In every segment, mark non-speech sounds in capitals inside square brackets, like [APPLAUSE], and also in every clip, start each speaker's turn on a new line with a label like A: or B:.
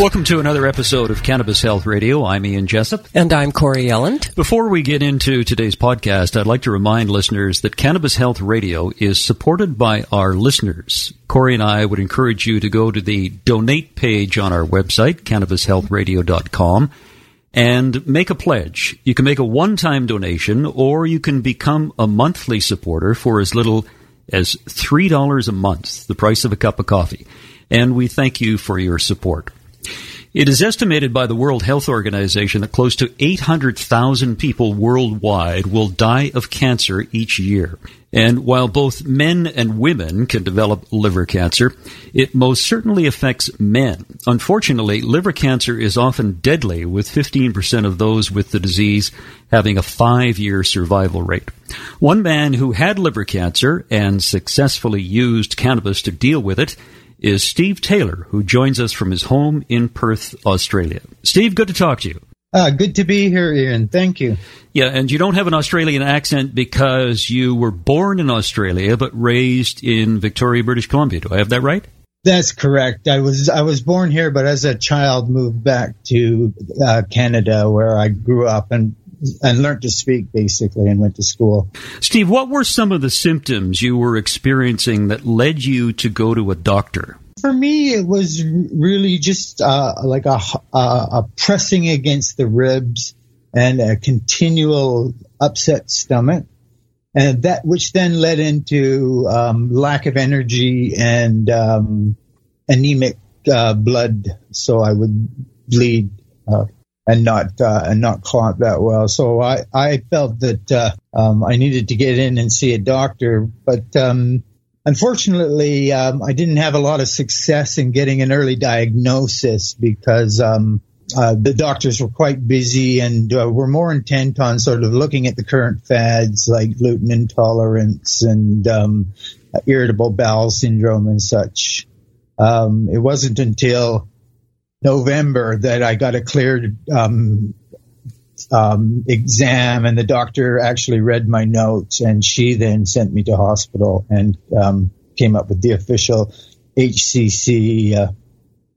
A: Welcome to another episode of Cannabis Health Radio. I'm Ian Jessop.
B: And I'm Corey Yelland.
A: Before we get into today's podcast, I'd like to remind listeners that Cannabis Health Radio is supported by our listeners. Corey and I would encourage you to go to the donate page on our website, cannabishealthradio.com, and make a pledge. You can make a one-time donation or you can become a monthly supporter for as little as $3 a month, the price of a cup of coffee. And we thank you for your support. It is estimated by the World Health Organization that close to 800,000 people worldwide will die of cancer each year. And while both men and women can develop liver cancer, it most certainly affects men. Unfortunately, liver cancer is often deadly, with 15% of those with the disease having a five year survival rate. One man who had liver cancer and successfully used cannabis to deal with it is Steve Taylor, who joins us from his home in Perth, Australia. Steve, good to talk to you.
C: Uh, good to be here, Ian. Thank you.
A: Yeah, and you don't have an Australian accent because you were born in Australia but raised in Victoria, British Columbia. Do I have that right?
C: That's correct. I was I was born here, but as a child moved back to uh, Canada, where I grew up and and learned to speak basically and went to school.
A: Steve, what were some of the symptoms you were experiencing that led you to go to a doctor?
C: For me, it was really just uh, like a, a, a pressing against the ribs and a continual upset stomach and that which then led into um, lack of energy and um, anemic uh, blood. So I would bleed uh, and not uh, and not clot that well. So I I felt that uh, um, I needed to get in and see a doctor, but um, unfortunately um, I didn't have a lot of success in getting an early diagnosis because. Um, uh, the doctors were quite busy and uh, were more intent on sort of looking at the current fads like gluten intolerance and um, irritable bowel syndrome and such. Um, it wasn't until November that I got a cleared um, um, exam, and the doctor actually read my notes, and she then sent me to hospital and um, came up with the official HCC uh,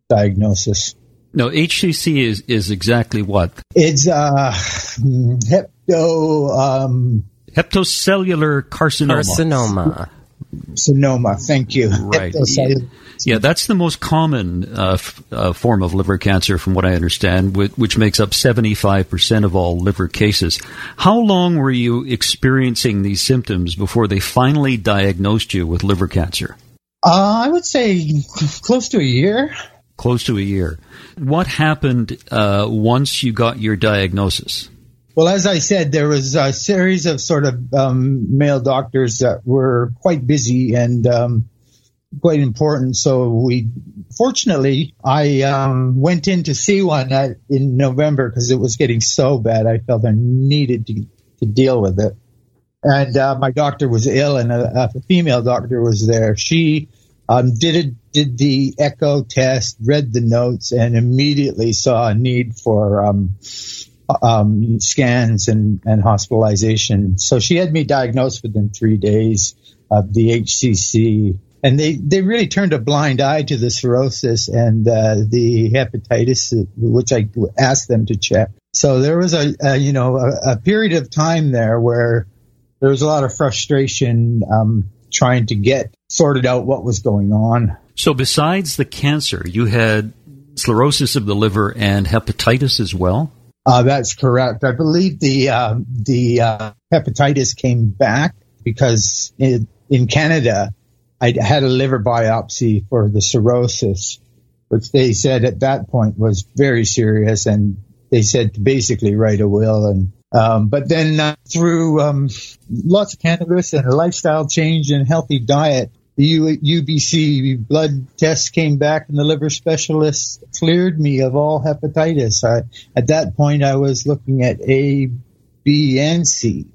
C: diagnosis.
A: No, HCC is is exactly what?
C: It's uh, hepto um,
A: hepatocellular carcinoma.
B: Carcinoma.
C: Sonoma, thank you.
A: Right. Yeah, that's the most common uh, f- uh, form of liver cancer, from what I understand, which, which makes up 75% of all liver cases. How long were you experiencing these symptoms before they finally diagnosed you with liver cancer?
C: Uh, I would say close to a year.
A: Close to a year. What happened uh, once you got your diagnosis?
C: Well, as I said, there was a series of sort of um, male doctors that were quite busy and um, quite important. So we, fortunately, I um, went in to see one at, in November because it was getting so bad. I felt I needed to, to deal with it. And uh, my doctor was ill, and a, a female doctor was there. She um, did it, did the echo test, read the notes, and immediately saw a need for um, scans and, and hospitalization. So she had me diagnosed within three days of the HCC. And they, they really turned a blind eye to the cirrhosis and uh, the hepatitis, which I asked them to check. So there was a, a you know a, a, period of time there where there was a lot of frustration um, trying to get sorted out what was going on.
A: So besides the cancer, you had cirrhosis of the liver and hepatitis as well.
C: Uh, that's correct. I believe the uh, the uh, hepatitis came back because in, in Canada, I had a liver biopsy for the cirrhosis, which they said at that point was very serious, and they said to basically write a will. And um, but then uh, through um, lots of cannabis and a lifestyle change and healthy diet, the U- UBC blood test came back and the liver specialist cleared me of all hepatitis. I, at that point, I was looking at A, B, and C,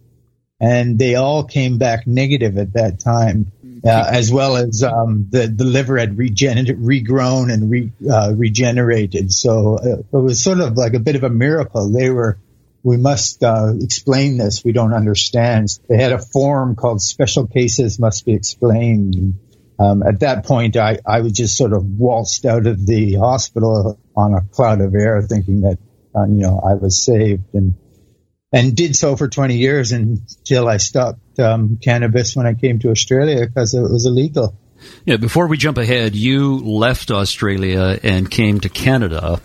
C: and they all came back negative at that time, uh, as well as um, the the liver had regen- regrown and re, uh, regenerated. So uh, it was sort of like a bit of a miracle. They were we must uh, explain this. We don't understand. They had a form called special cases must be explained. Um, at that point, I, I was just sort of waltzed out of the hospital on a cloud of air thinking that, uh, you know, I was saved and, and did so for 20 years until I stopped um, cannabis when I came to Australia because it was illegal.
A: Yeah, before we jump ahead, you left Australia and came to Canada.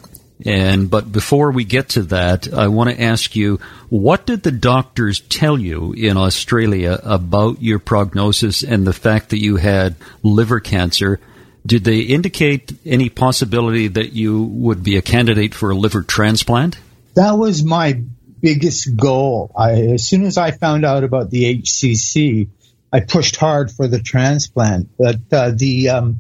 A: And but before we get to that, I want to ask you, what did the doctors tell you in Australia about your prognosis and the fact that you had liver cancer? Did they indicate any possibility that you would be a candidate for a liver transplant?
C: That was my biggest goal. I, as soon as I found out about the HCC, I pushed hard for the transplant. But uh, the um,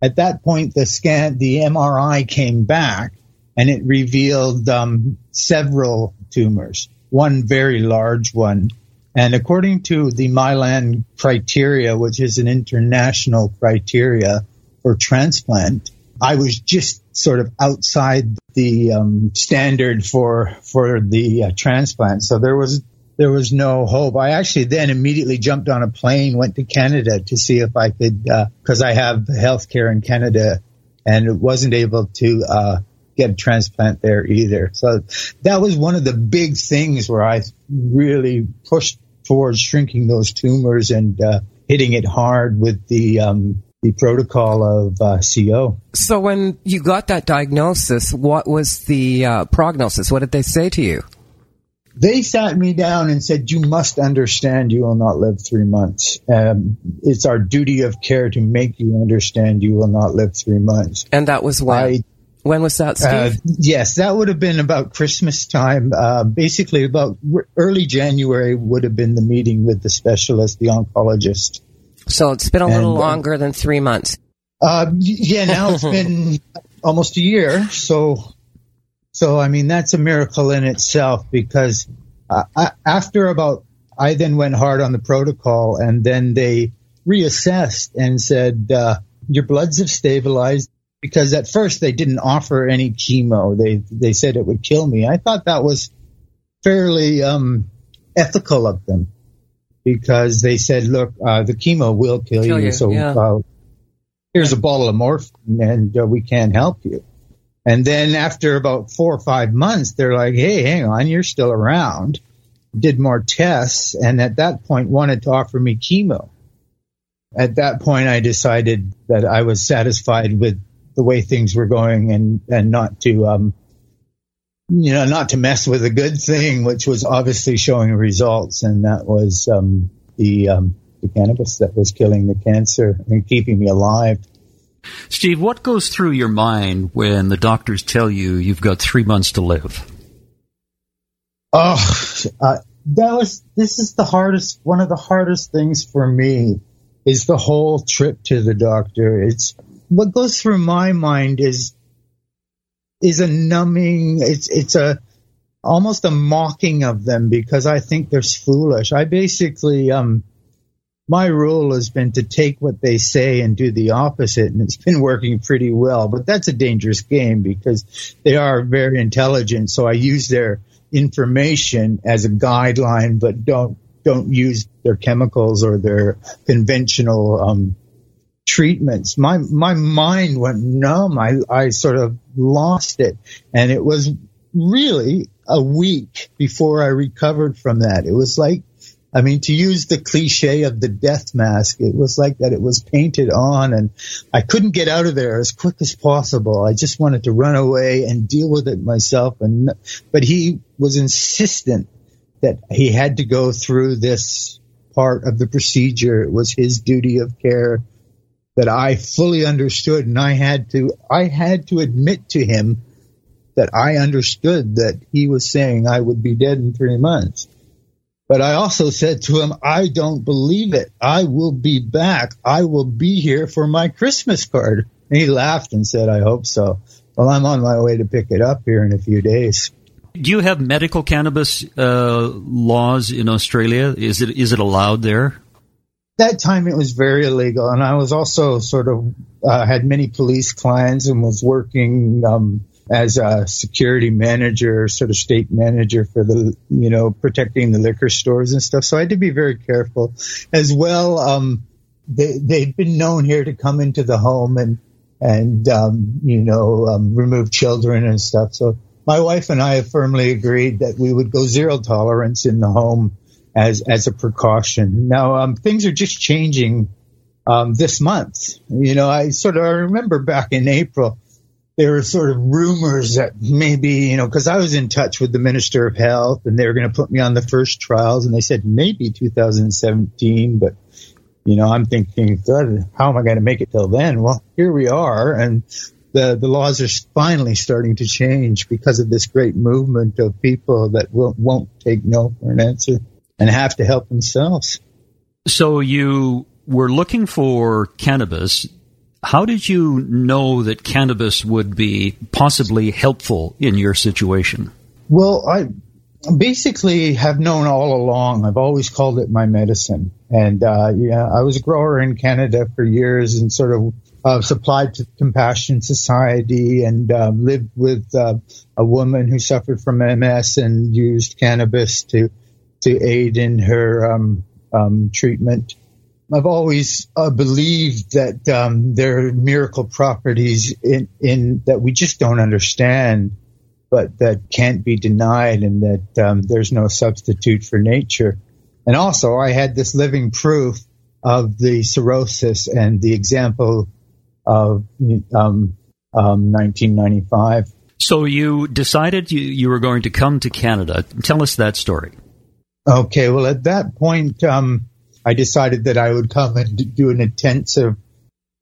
C: at that point, the scan, the MRI came back, and it revealed um, several tumors, one very large one. And according to the Milan criteria, which is an international criteria for transplant, I was just sort of outside the um, standard for for the uh, transplant. So there was there was no hope. I actually then immediately jumped on a plane, went to Canada to see if I could, because uh, I have health care in Canada, and wasn't able to uh, get a transplant there either. So that was one of the big things where I really pushed towards shrinking those tumors and uh, hitting it hard with the um, the protocol of uh, CO.
B: So when you got that diagnosis, what was the uh, prognosis? What did they say to you?
C: They sat me down and said, "You must understand. You will not live three months. Um, it's our duty of care to make you understand. You will not live three months."
B: And that was when. I, when was that, Steve? Uh,
C: yes, that would have been about Christmas time. Uh, basically, about early January would have been the meeting with the specialist, the oncologist.
B: So it's been a little and, uh, longer than three months.
C: Uh, yeah, now it's been [LAUGHS] almost a year. So, so I mean that's a miracle in itself because uh, after about I then went hard on the protocol, and then they reassessed and said uh, your bloods have stabilized because at first they didn't offer any chemo. They they said it would kill me. I thought that was fairly um, ethical of them because they said, "Look, uh, the chemo will kill, kill you, you, so yeah. uh, here's a bottle of morphine, and uh, we can't help you." And then after about four or five months, they're like, "Hey, hang on, you're still around." Did more tests, and at that point wanted to offer me chemo. At that point, I decided that I was satisfied with the way things were going and and not to um you know not to mess with a good thing which was obviously showing results and that was um the um the cannabis that was killing the cancer and keeping me alive
A: Steve, what goes through your mind when the doctors tell you you've got three months to live?
C: Oh, uh, that was, this is the hardest, one of the hardest things for me is the whole trip to the doctor. It's, what goes through my mind is is a numbing. It's it's a almost a mocking of them because I think they're foolish. I basically um my rule has been to take what they say and do the opposite, and it's been working pretty well. But that's a dangerous game because they are very intelligent. So I use their information as a guideline, but don't don't use their chemicals or their conventional um, treatments, my my mind went numb. I I sort of lost it, and it was really a week before I recovered from that. It was like, I mean, to use the cliche of the death mask, it was like that. It was painted on, and I couldn't get out of there as quick as possible. I just wanted to run away and deal with it myself. And but he was insistent that he had to go through this part of the procedure. It was his duty of care that I fully understood and I had to I had to admit to him that I understood that he was saying I would be dead in 3 months. But I also said to him, I don't believe it. I will be back. I will be here for my Christmas card. And he laughed and said, I hope so. Well, I'm on my way to pick it up here in a few days.
A: Do you have medical cannabis uh, laws in Australia? Is it is it allowed there?
C: That time it was very illegal, and I was also sort of uh, had many police clients and was working um, as a security manager, sort of state manager for the, you know, protecting the liquor stores and stuff. So I had to be very careful as well. Um, they, they'd been known here to come into the home and, and, um, you know, um, remove children and stuff. So my wife and I have firmly agreed that we would go zero tolerance in the home as, as a precaution. Now, um, things are just changing, um, this month. You know, I sort of, I remember back in April, there were sort of rumors that maybe, you know, because I was in touch with the Minister of Health and they were going to put me on the first trials, and they said maybe 2017, but you know, I'm thinking, how am I going to make it till then? Well, here we are, and the the laws are finally starting to change because of this great movement of people that will, won't take no for an answer and have to help themselves.
A: So you were looking for cannabis how did you know that cannabis would be possibly helpful in your situation?
C: Well, I basically have known all along. I've always called it my medicine. And, uh, yeah, I was a grower in Canada for years and sort of uh, supplied to Compassion Society and uh, lived with uh, a woman who suffered from MS and used cannabis to to aid in her um, um, treatment. I've always uh, believed that um, there are miracle properties in, in that we just don't understand, but that can't be denied, and that um, there's no substitute for nature. And also, I had this living proof of the cirrhosis and the example of um, 1995. Um,
A: so you decided you, you were going to come to Canada. Tell us that story.
C: Okay, well, at that point, um, I decided that I would come and do an intensive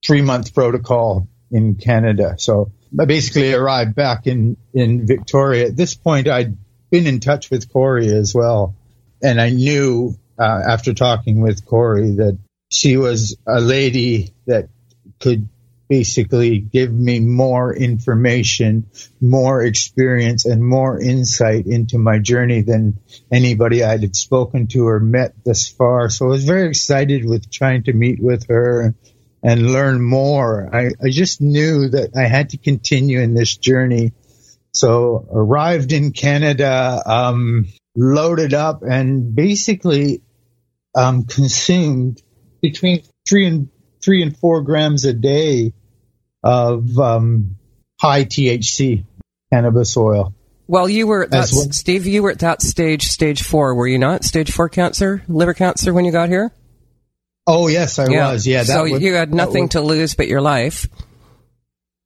C: three month protocol in Canada. So I basically arrived back in, in Victoria. At this point, I'd been in touch with Corey as well. And I knew uh, after talking with Corey that she was a lady that could basically give me more information, more experience, and more insight into my journey than anybody I had spoken to or met thus far. So I was very excited with trying to meet with her and learn more. I, I just knew that I had to continue in this journey. So arrived in Canada, um, loaded up and basically um, consumed between three and three and four grams a day of um, high THC cannabis oil.
B: Well, you were that, Steve. You were at that stage, stage four, were you not? Stage four cancer, liver cancer, when you got here.
C: Oh yes, I
B: yeah.
C: was. Yeah.
B: so you had nothing to lose but your life.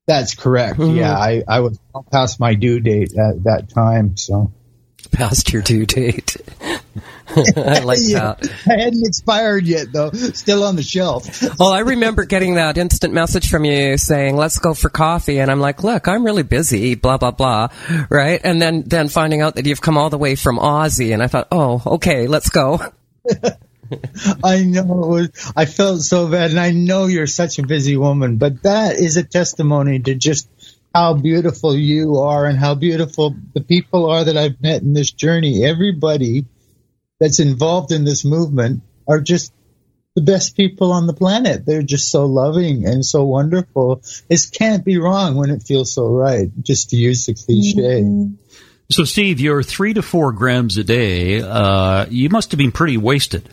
C: That's correct. Mm-hmm. Yeah, I, I was past my due date at that time. So
B: past your due date. [LAUGHS] I like yeah. that.
C: I hadn't expired yet, though. Still on the shelf. [LAUGHS]
B: well, I remember getting that instant message from you saying, "Let's go for coffee," and I'm like, "Look, I'm really busy." Blah blah blah. Right, and then then finding out that you've come all the way from Aussie, and I thought, "Oh, okay, let's go." [LAUGHS]
C: I know it was, I felt so bad, and I know you're such a busy woman, but that is a testimony to just how beautiful you are and how beautiful the people are that I've met in this journey. Everybody that's involved in this movement are just the best people on the planet. They're just so loving and so wonderful. This can't be wrong when it feels so right, just to use the cliche. Mm-hmm.
A: So, Steve, you're three to four grams a day. Uh, you must have been pretty wasted.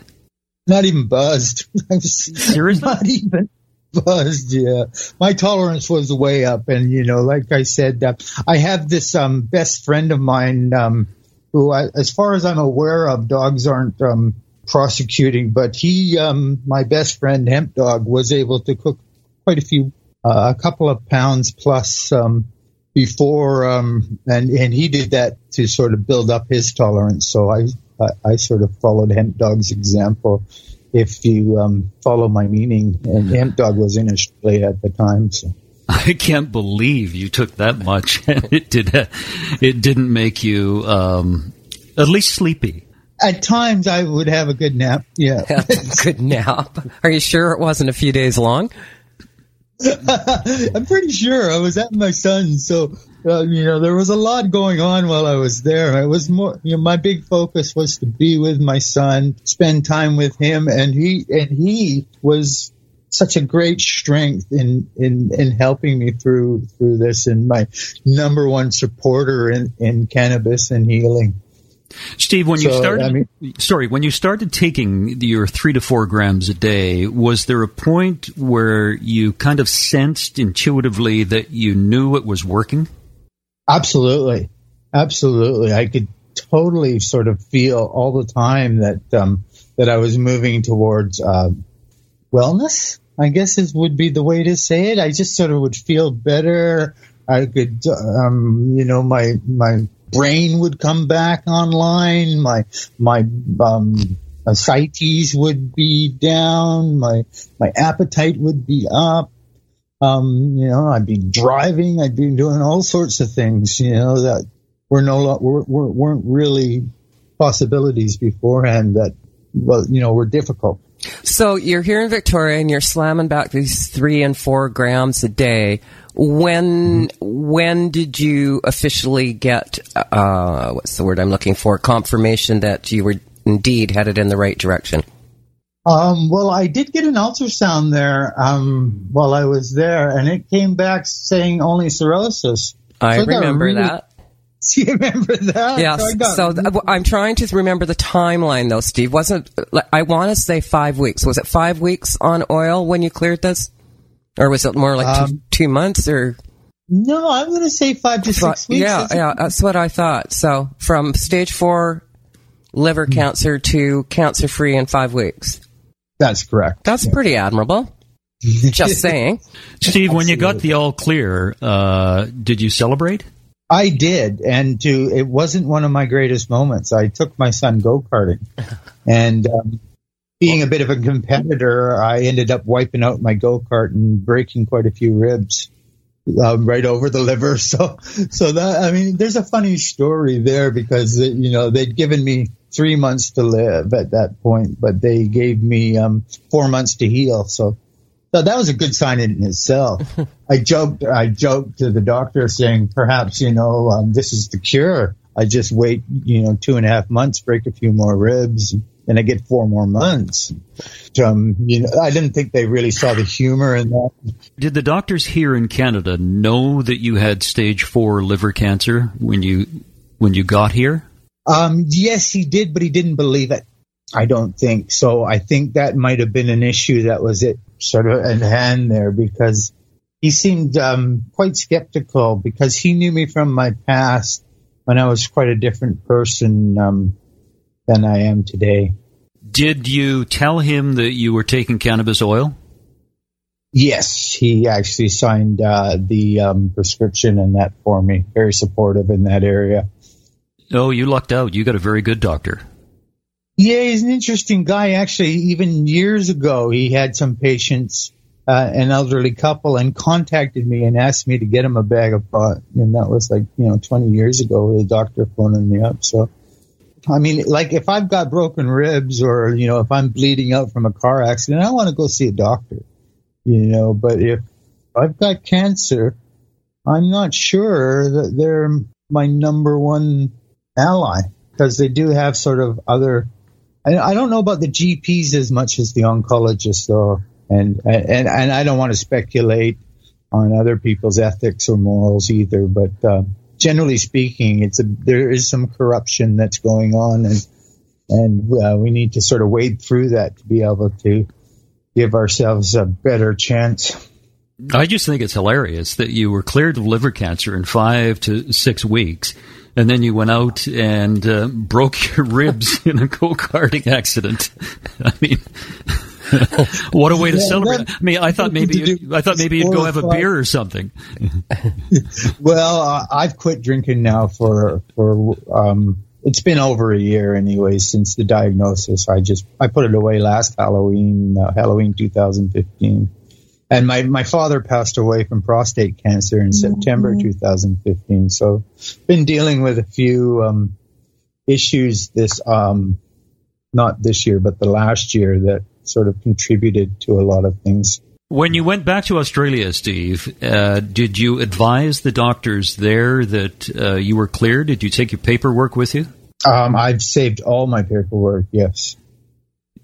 C: Not even buzzed. [LAUGHS]
A: Seriously? [LAUGHS]
C: Not even buzzed. Yeah, my tolerance was way up, and you know, like I said, uh, I have this um, best friend of mine um, who, I, as far as I'm aware of, dogs aren't um, prosecuting, but he, um, my best friend Hemp Dog, was able to cook quite a few, uh, a couple of pounds plus um, before, um, and and he did that to sort of build up his tolerance. So I I, I sort of followed Hemp Dog's example. If you um, follow my meaning, and Hemp Dog was in Australia at the time, so. [LAUGHS]
A: I can't believe you took that much, and [LAUGHS] it did. It didn't make you um, at least sleepy.
C: At times, I would have a good nap. Yeah, [LAUGHS]
B: good nap. Are you sure it wasn't a few days long?
C: I'm pretty sure I was at my son's, so uh, you know there was a lot going on while I was there. I was more, you know, my big focus was to be with my son, spend time with him, and he and he was such a great strength in in in helping me through through this, and my number one supporter in in cannabis and healing.
A: Steve, when so, you started, I mean, sorry, when you started taking your three to four grams a day, was there a point where you kind of sensed intuitively that you knew it was working?
C: Absolutely, absolutely. I could totally sort of feel all the time that um, that I was moving towards uh, wellness. I guess this would be the way to say it. I just sort of would feel better. I could, um, you know, my my brain would come back online. My my um, ascites would be down. My my appetite would be up. Um, you know, I'd be driving. I'd be doing all sorts of things. You know that were no were, were, weren't really possibilities beforehand. That well, you know, were difficult.
B: So you're here in Victoria and you're slamming back these three and four grams a day. When when did you officially get uh, what's the word I'm looking for? Confirmation that you were indeed headed in the right direction.
C: Um, well, I did get an ultrasound there um, while I was there, and it came back saying only cirrhosis.
B: I so remember really, that. [LAUGHS]
C: Do you remember that?
B: Yes. So, so th- I'm trying to remember the timeline, though. Steve wasn't. I want to say five weeks. Was it five weeks on oil when you cleared this? Or was it more like um, two, two, months or?
C: No, I'm going to say five to six weeks.
B: Yeah, yeah, that's what I thought. So from stage four liver hmm. cancer to cancer free in five weeks.
C: That's correct.
B: That's yeah. pretty admirable. [LAUGHS] Just saying.
A: Steve, when you got the all clear, uh, did you celebrate?
C: I did, and to it wasn't one of my greatest moments. I took my son go karting, [LAUGHS] and um, being a bit of a competitor, I ended up wiping out my go kart and breaking quite a few ribs um, right over the liver. [LAUGHS] So, so that I mean, there's a funny story there because you know they'd given me three months to live at that point, but they gave me um, four months to heal. So, so that was a good sign in itself. [LAUGHS] I joked, I joked to the doctor saying, perhaps you know um, this is the cure. I just wait, you know, two and a half months, break a few more ribs and I get four more months. Um, you know, I didn't think they really saw the humor in that.
A: Did the doctors here in Canada know that you had stage four liver cancer when you when you got here?
C: Um, yes, he did, but he didn't believe it. I don't think so. I think that might have been an issue that was it sort of at hand there because he seemed um, quite skeptical because he knew me from my past when I was quite a different person. Um, than I am today.
A: Did you tell him that you were taking cannabis oil?
C: Yes, he actually signed uh, the um, prescription and that for me. Very supportive in that area.
A: Oh, you lucked out. You got a very good doctor.
C: Yeah, he's an interesting guy. Actually, even years ago, he had some patients, uh, an elderly couple, and contacted me and asked me to get him a bag of pot. And that was like, you know, 20 years ago, the doctor phoning me up. So I mean, like if I've got broken ribs or, you know, if I'm bleeding out from a car accident, I want to go see a doctor, you know, but if I've got cancer, I'm not sure that they're my number one ally because they do have sort of other, I don't know about the GPs as much as the oncologists though. And, and, and I don't want to speculate on other people's ethics or morals either, but, uh, generally speaking, it's a, there is some corruption that's going on, and and uh, we need to sort of wade through that to be able to give ourselves a better chance.
A: I just think it's hilarious that you were cleared of liver cancer in five to six weeks, and then you went out and uh, broke your ribs [LAUGHS] in a go karting accident. I mean. [LAUGHS] what a way to yeah, celebrate! I mean, I thought maybe you, I thought maybe you'd go have a beer or something. [LAUGHS]
C: well, uh, I've quit drinking now for for um, it's been over a year anyway since the diagnosis. I just I put it away last Halloween, uh, Halloween 2015. And my, my father passed away from prostate cancer in mm-hmm. September 2015. So been dealing with a few um, issues this um, not this year, but the last year that sort of contributed to a lot of things.
A: When you went back to Australia, Steve, uh, did you advise the doctors there that uh, you were clear? Did you take your paperwork with you?
C: Um, I've saved all my paperwork, yes.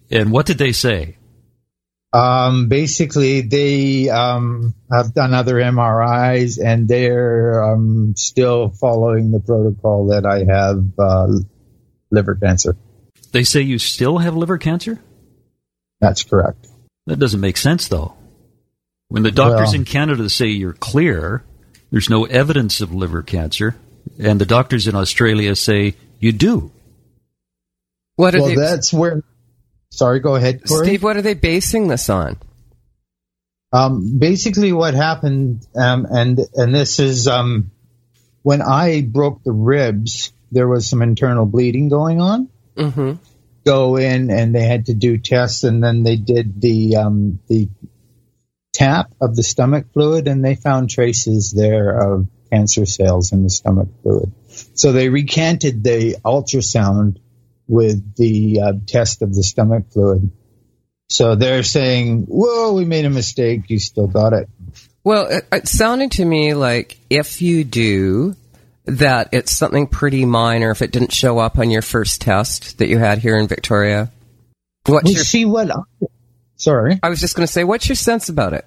A: And what did they say?
C: Um, basically, they um, have done other MRIs and they're um, still following the protocol that I have uh, liver cancer.
A: They say you still have liver cancer?
C: That's correct.
A: That doesn't make sense, though. When the doctors
C: Well-
A: in Canada say you're clear, there's no evidence of liver cancer, and the doctors in Australia say you do.
B: What are
C: Well,
B: they,
C: that's where. Sorry, go ahead, Corey.
B: Steve? What are they basing this on?
C: Um, basically, what happened, um, and and this is um, when I broke the ribs, there was some internal bleeding going on.
B: Mm-hmm.
C: Go in, and they had to do tests, and then they did the um, the tap of the stomach fluid, and they found traces there of cancer cells in the stomach fluid. So they recanted the ultrasound with the uh, test of the stomach fluid. So they're saying, "Whoa, we made a mistake. You still got it."
B: Well, it, it sounded to me like if you do, that it's something pretty minor if it didn't show up on your first test that you had here in Victoria. What's
C: Well,
B: your,
C: see what? Sorry.
B: I was just going to say, what's your sense about it?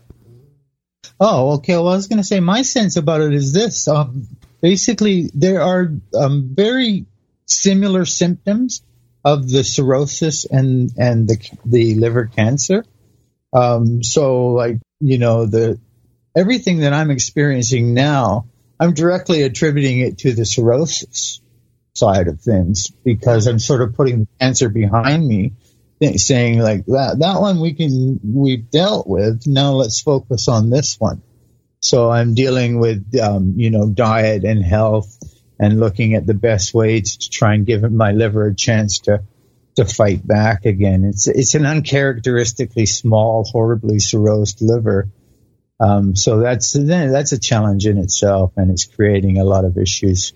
C: Oh, okay. Well, I was going to say my sense about it is this. Um, basically, there are um, very similar symptoms of the cirrhosis and and the the liver cancer. Um, so, like you know, the everything that I'm experiencing now, I'm directly attributing it to the cirrhosis side of things because I'm sort of putting the cancer behind me, saying like that that one we can we've dealt with. Now let's focus on this one. So I'm dealing with um, you know diet and health and looking at the best ways to try and give my liver a chance to to fight back again. It's it's an uncharacteristically small, horribly cirrhosed liver. Um, so that's that's a challenge in itself, and it's creating a lot of issues.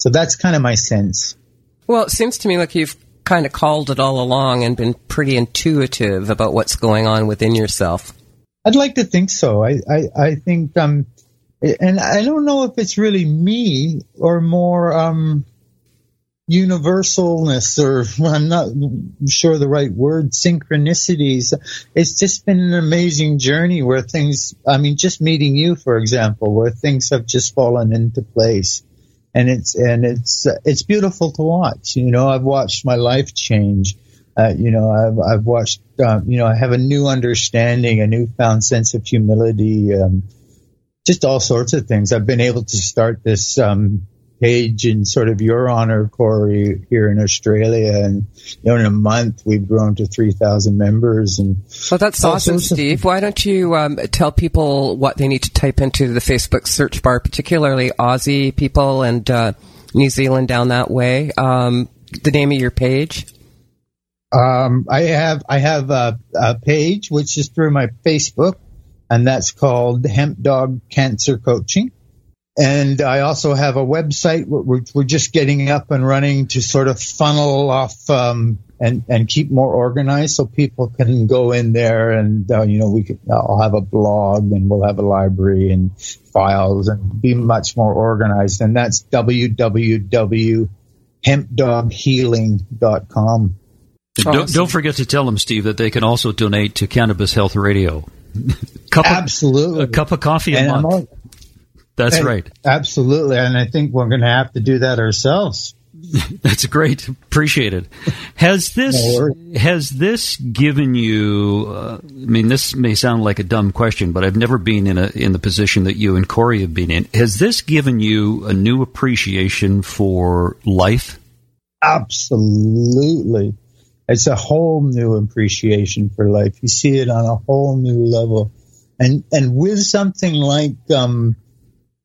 C: So that's kind of my sense.
B: Well, it seems to me like you've kind of called it all along and been pretty intuitive about what's going on within yourself.
C: I'd like to think so. I, I, I think, um, and I don't know if it's really me or more, um, universalness or [LAUGHS] I'm not sure the right word, synchronicities. It's just been an amazing journey where things, I mean, just meeting you, for example, where things have just fallen into place. And it's, and it's, it's beautiful to watch. You know, I've watched my life change. Uh, you know, I've, I've watched, um, you know, I have a new understanding, a newfound sense of humility, um, just all sorts of things. I've been able to start this, um, page in sort of your honor, Corey, here in Australia. And, you know, in a month, we've grown to 3,000 members and
B: Well, that's awesome, Steve. Why don't you um, tell people what they need to type into the Facebook search bar, particularly Aussie people and uh, New Zealand down that way? Um, the name of your page?
C: Um, I have I have a, a page which is through my Facebook, and that's called Hemp Dog Cancer Coaching. And I also have a website wh- which we're just getting up and running to sort of funnel off um, and and keep more organized, so people can go in there and uh, you know we could I'll have a blog and we'll have a library and files and be much more organized. And that's www.hempdoghealing.com.
A: Don't, don't forget to tell them, Steve, that they can also donate to Cannabis Health Radio. [LAUGHS] cup of,
C: Absolutely.
A: a cup of coffee a
C: And
A: month. That's
C: and-
A: right.
C: Absolutely. And I think we're going to have to do that ourselves. [LAUGHS]
A: That's great. Appreciate it. Has this
C: No
A: has this given you? Uh, I mean, this may sound like a dumb question, but I've never been in a in the position that you and Corey have been in. Has this given you a new appreciation for life?
C: Absolutely. It's a whole new appreciation for life. You see it on a whole new level. And, and with something like, um,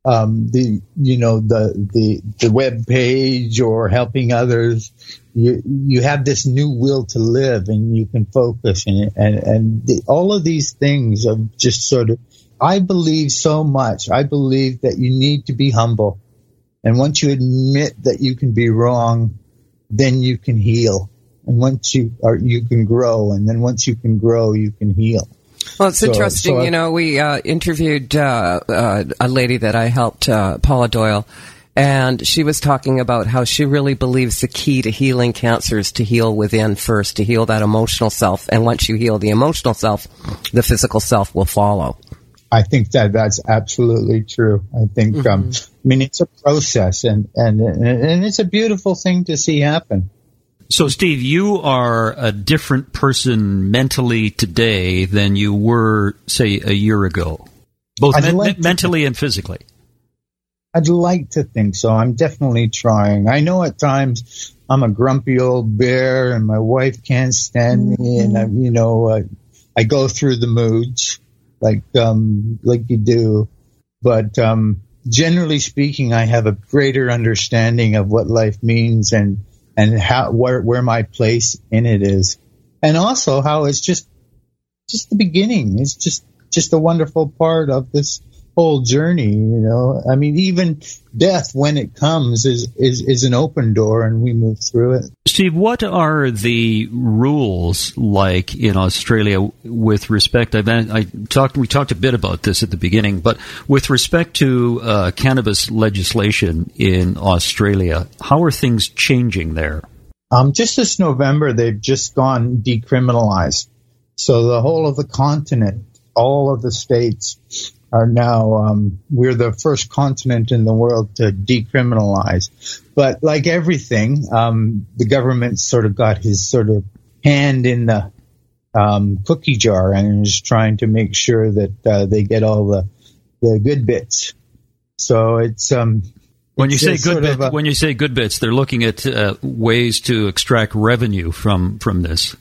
C: um, the, you know, the, the, the web page or helping others, you, you have this new will to live and you can focus and, and, and the, all of these things are just sort of, I believe so much. I believe that you need to be humble. And once you admit that you can be wrong, then you can heal. and once you are, you can grow, and then once you can grow, you can heal.
B: Well, it's so, interesting. So you know, we uh, interviewed uh, uh, a lady that I helped, uh, Paula Doyle, and she was talking about how she really believes the key to healing cancer is to heal within first, to heal that emotional self. And once you heal the emotional self, the physical self will follow.
C: I think that that's absolutely true. I think, um, mm-hmm. um, I mean, it's a process and, and, and it's a beautiful thing to see happen.
A: So, Steve, you are a different person mentally today than you were, say, a year ago, both me- like mentally and physically.
C: I'd like to think so. I'm definitely trying. I know at times I'm a grumpy old bear and my wife can't stand me and I, you know, uh, I go through the moods like, um, like you do. But, um, generally speaking, I have a greater understanding of what life means and, and how, where, where my place in it is. And also how it's just, just the beginning. It's just, just a wonderful part of this whole journey, you know. I mean, even death, when it comes, is, is, is an open door and we move through it.
A: Steve, what are the rules like in Australia with respect? I've, I talked, we talked a bit about this at the beginning, but with respect to uh, cannabis legislation in Australia, how are things changing there?
C: Um, just this November, they've just gone decriminalized. So the whole of the continent, all of the states are now um, we're the first continent in the world to decriminalize. But like everything, um, the government sort of got his sort of hand in the um, cookie jar and is trying to make sure that uh, they get all the the good bits. So it's um,
A: when you say good bits, a, when you say good bits, they're looking at uh, ways to extract revenue from from this.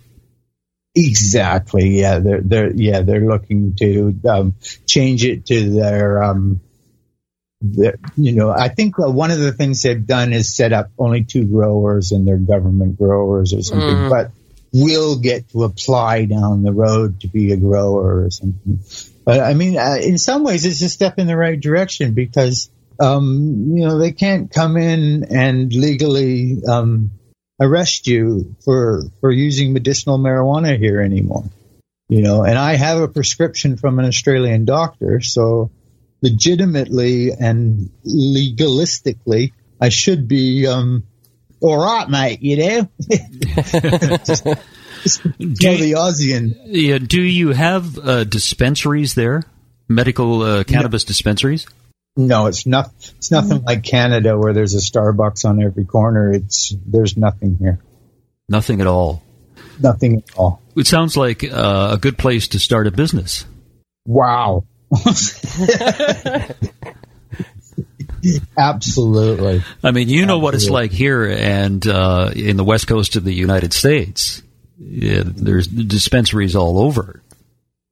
C: Exactly. Yeah, they're they're yeah they're looking to um, change it to their um, the, you know I think uh, one of the things they've done is set up only two growers and they're government growers or something, mm. but will get to apply down the road to be a grower or something. But I mean, uh, in some ways, it's a step in the right direction because um, you know they can't come in and legally um, arrest you for for using medicinal marijuana here anymore. You know, and I have a prescription from an Australian doctor, so legitimately and legalistically, I should be um, all right, mate. You know, just, just do the Aussian.
A: Yeah, do you have uh, dispensaries there? Medical uh, cannabis dispensaries?
C: No, it's not. It's nothing mm-hmm. like Canada where there's a Starbucks on every corner. It's there's nothing here.
A: Nothing at all.
C: Nothing at all.
A: It sounds like uh, a good place to start a business.
C: Wow. [LAUGHS] Absolutely.
A: I mean, you know Absolutely. what it's like here and uh, in the west coast of the United States. Yeah, there's dispensaries all over.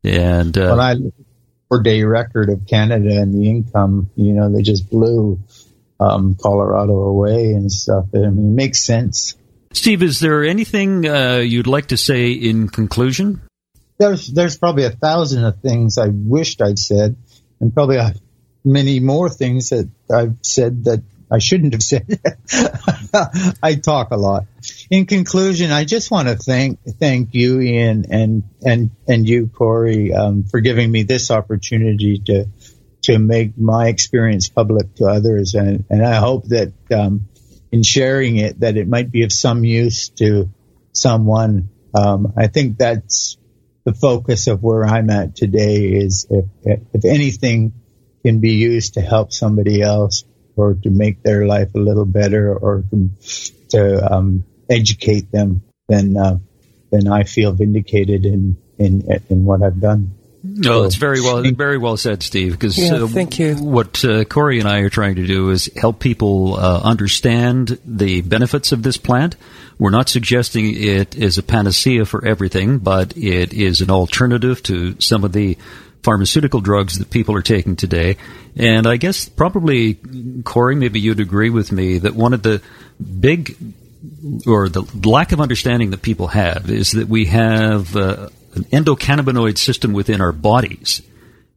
A: And uh,
C: when I four day record of Canada and the income, you know, they just blew um, Colorado away and stuff. I mean, it makes sense.
A: Steve, is there anything uh, you'd like to say in conclusion?
C: There's there's probably a thousand of things I wished I'd said, and probably a, many more things that I've said that I shouldn't have said. [LAUGHS] I talk a lot. In conclusion, I just want to thank thank you, Ian, and and and you, Corey, um, for giving me this opportunity to to make my experience public to others, and and I hope that um, in sharing it, that it might be of some use to someone. Um, I think that's the focus of where I'm at today. Is if if anything can be used to help somebody else or to make their life a little better or to, to um, educate them, then uh, then I feel vindicated in in in what I've done.
A: No, it's very well, very well said, Steve. Because
B: yeah, uh, thank you.
A: What uh, Corey and I are trying to do is help people uh, understand the benefits of this plant. We're not suggesting it is a panacea for everything, but it is an alternative to some of the pharmaceutical drugs that people are taking today. And I guess probably, Corey, maybe you'd agree with me that one of the big or the lack of understanding that people have is that we have uh, an endocannabinoid system within our bodies,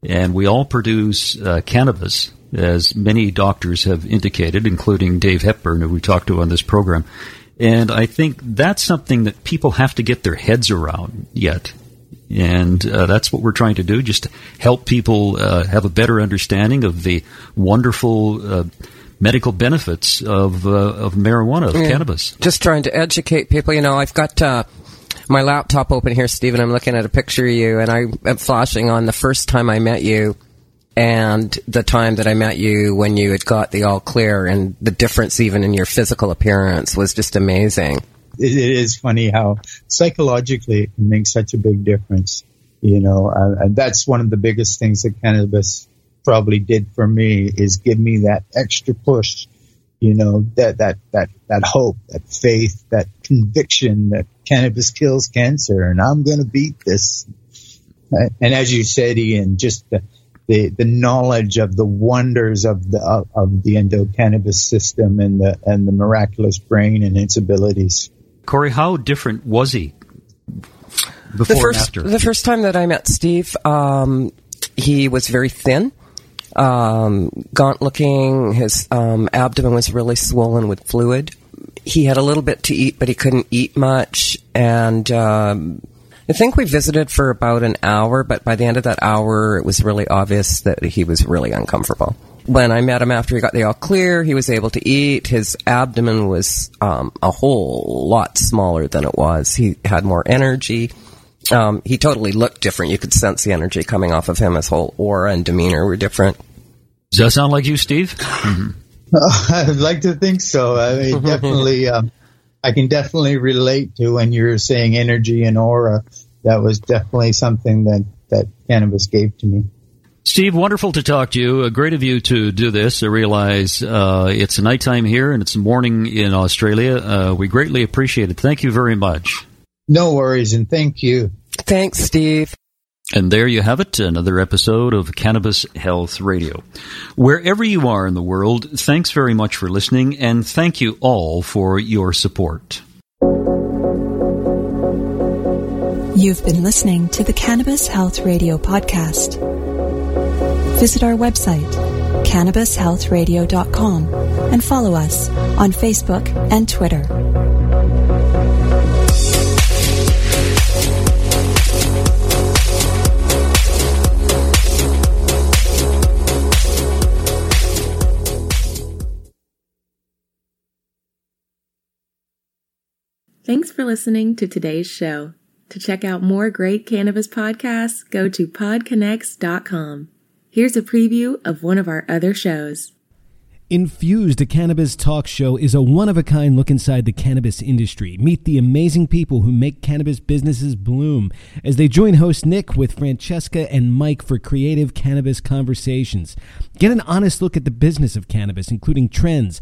A: and we all produce uh, cannabis, as many doctors have indicated, including Dave Hepburn, who we talked to on this program. And I think that's something that people have to get their heads around yet. And uh, that's what we're trying to do, just to help people uh, have a better understanding of the wonderful uh, medical benefits of, uh, of marijuana, of yeah. cannabis.
B: Just trying to educate people. You know, I've got uh, my laptop open here, Stephen. I'm looking at a picture of you, and I am flashing on the first time I met you and the time that I met you when you had got the all clear, and the difference even in your physical appearance was just amazing
C: it, it is funny how psychologically it makes such a big difference. You know, uh, and that's one of the biggest things that cannabis probably did for me is give me that extra push. You know, that that that that hope, that faith, that conviction that cannabis kills cancer, and I'm going to beat this. And as you said, Ian, just the the, the knowledge of the wonders of the of, of the endocannabis system and the and the miraculous brain and its abilities.
A: Corey, how different was he before
B: the first,
A: and after?
B: The first time that I met Steve, um, he was very thin, um, gaunt looking. His um, abdomen was really swollen with fluid. He had a little bit to eat, but he couldn't eat much. And um, I think we visited for about an hour, but by the end of that hour, it was really obvious that he was really uncomfortable when I met him after he got the all clear, he was able to eat. His abdomen was um, a whole lot smaller than it was. He had more energy. Um, he totally looked different. You could sense the energy coming off of him. His whole aura and demeanor were different.
A: Does that sound like you, Steve? Mm-hmm. [LAUGHS]
C: I'd like to think so. I mean, [LAUGHS] definitely, um, I can definitely relate to when you're saying energy and aura. That was definitely something that, that cannabis gave to me.
A: Steve, wonderful to talk to you. Uh, great of you to do this. I realize uh, it's nighttime here and it's morning in Australia. Uh, we greatly appreciate it. Thank you very much.
C: No worries, and thank you.
B: Thanks, Steve.
A: And there you have it, another episode of Cannabis Health Radio. Wherever you are in the world, thanks very much for listening, and thank you all for your support.
D: You've been listening to the Cannabis Health Radio podcast visit our website, cannabishealthradio.com, and follow us on Facebook and Twitter.
E: Thanks for listening to today's show. To check out more great cannabis podcasts, go to podconnects.com. Here's a preview of one of our other shows.
F: Infused, a cannabis talk show, is a one of a kind look inside the cannabis industry. Meet the amazing people who make cannabis businesses bloom as they join host Nick with Francesca and Mike for creative cannabis conversations. Get an honest look at the business of cannabis, including trends,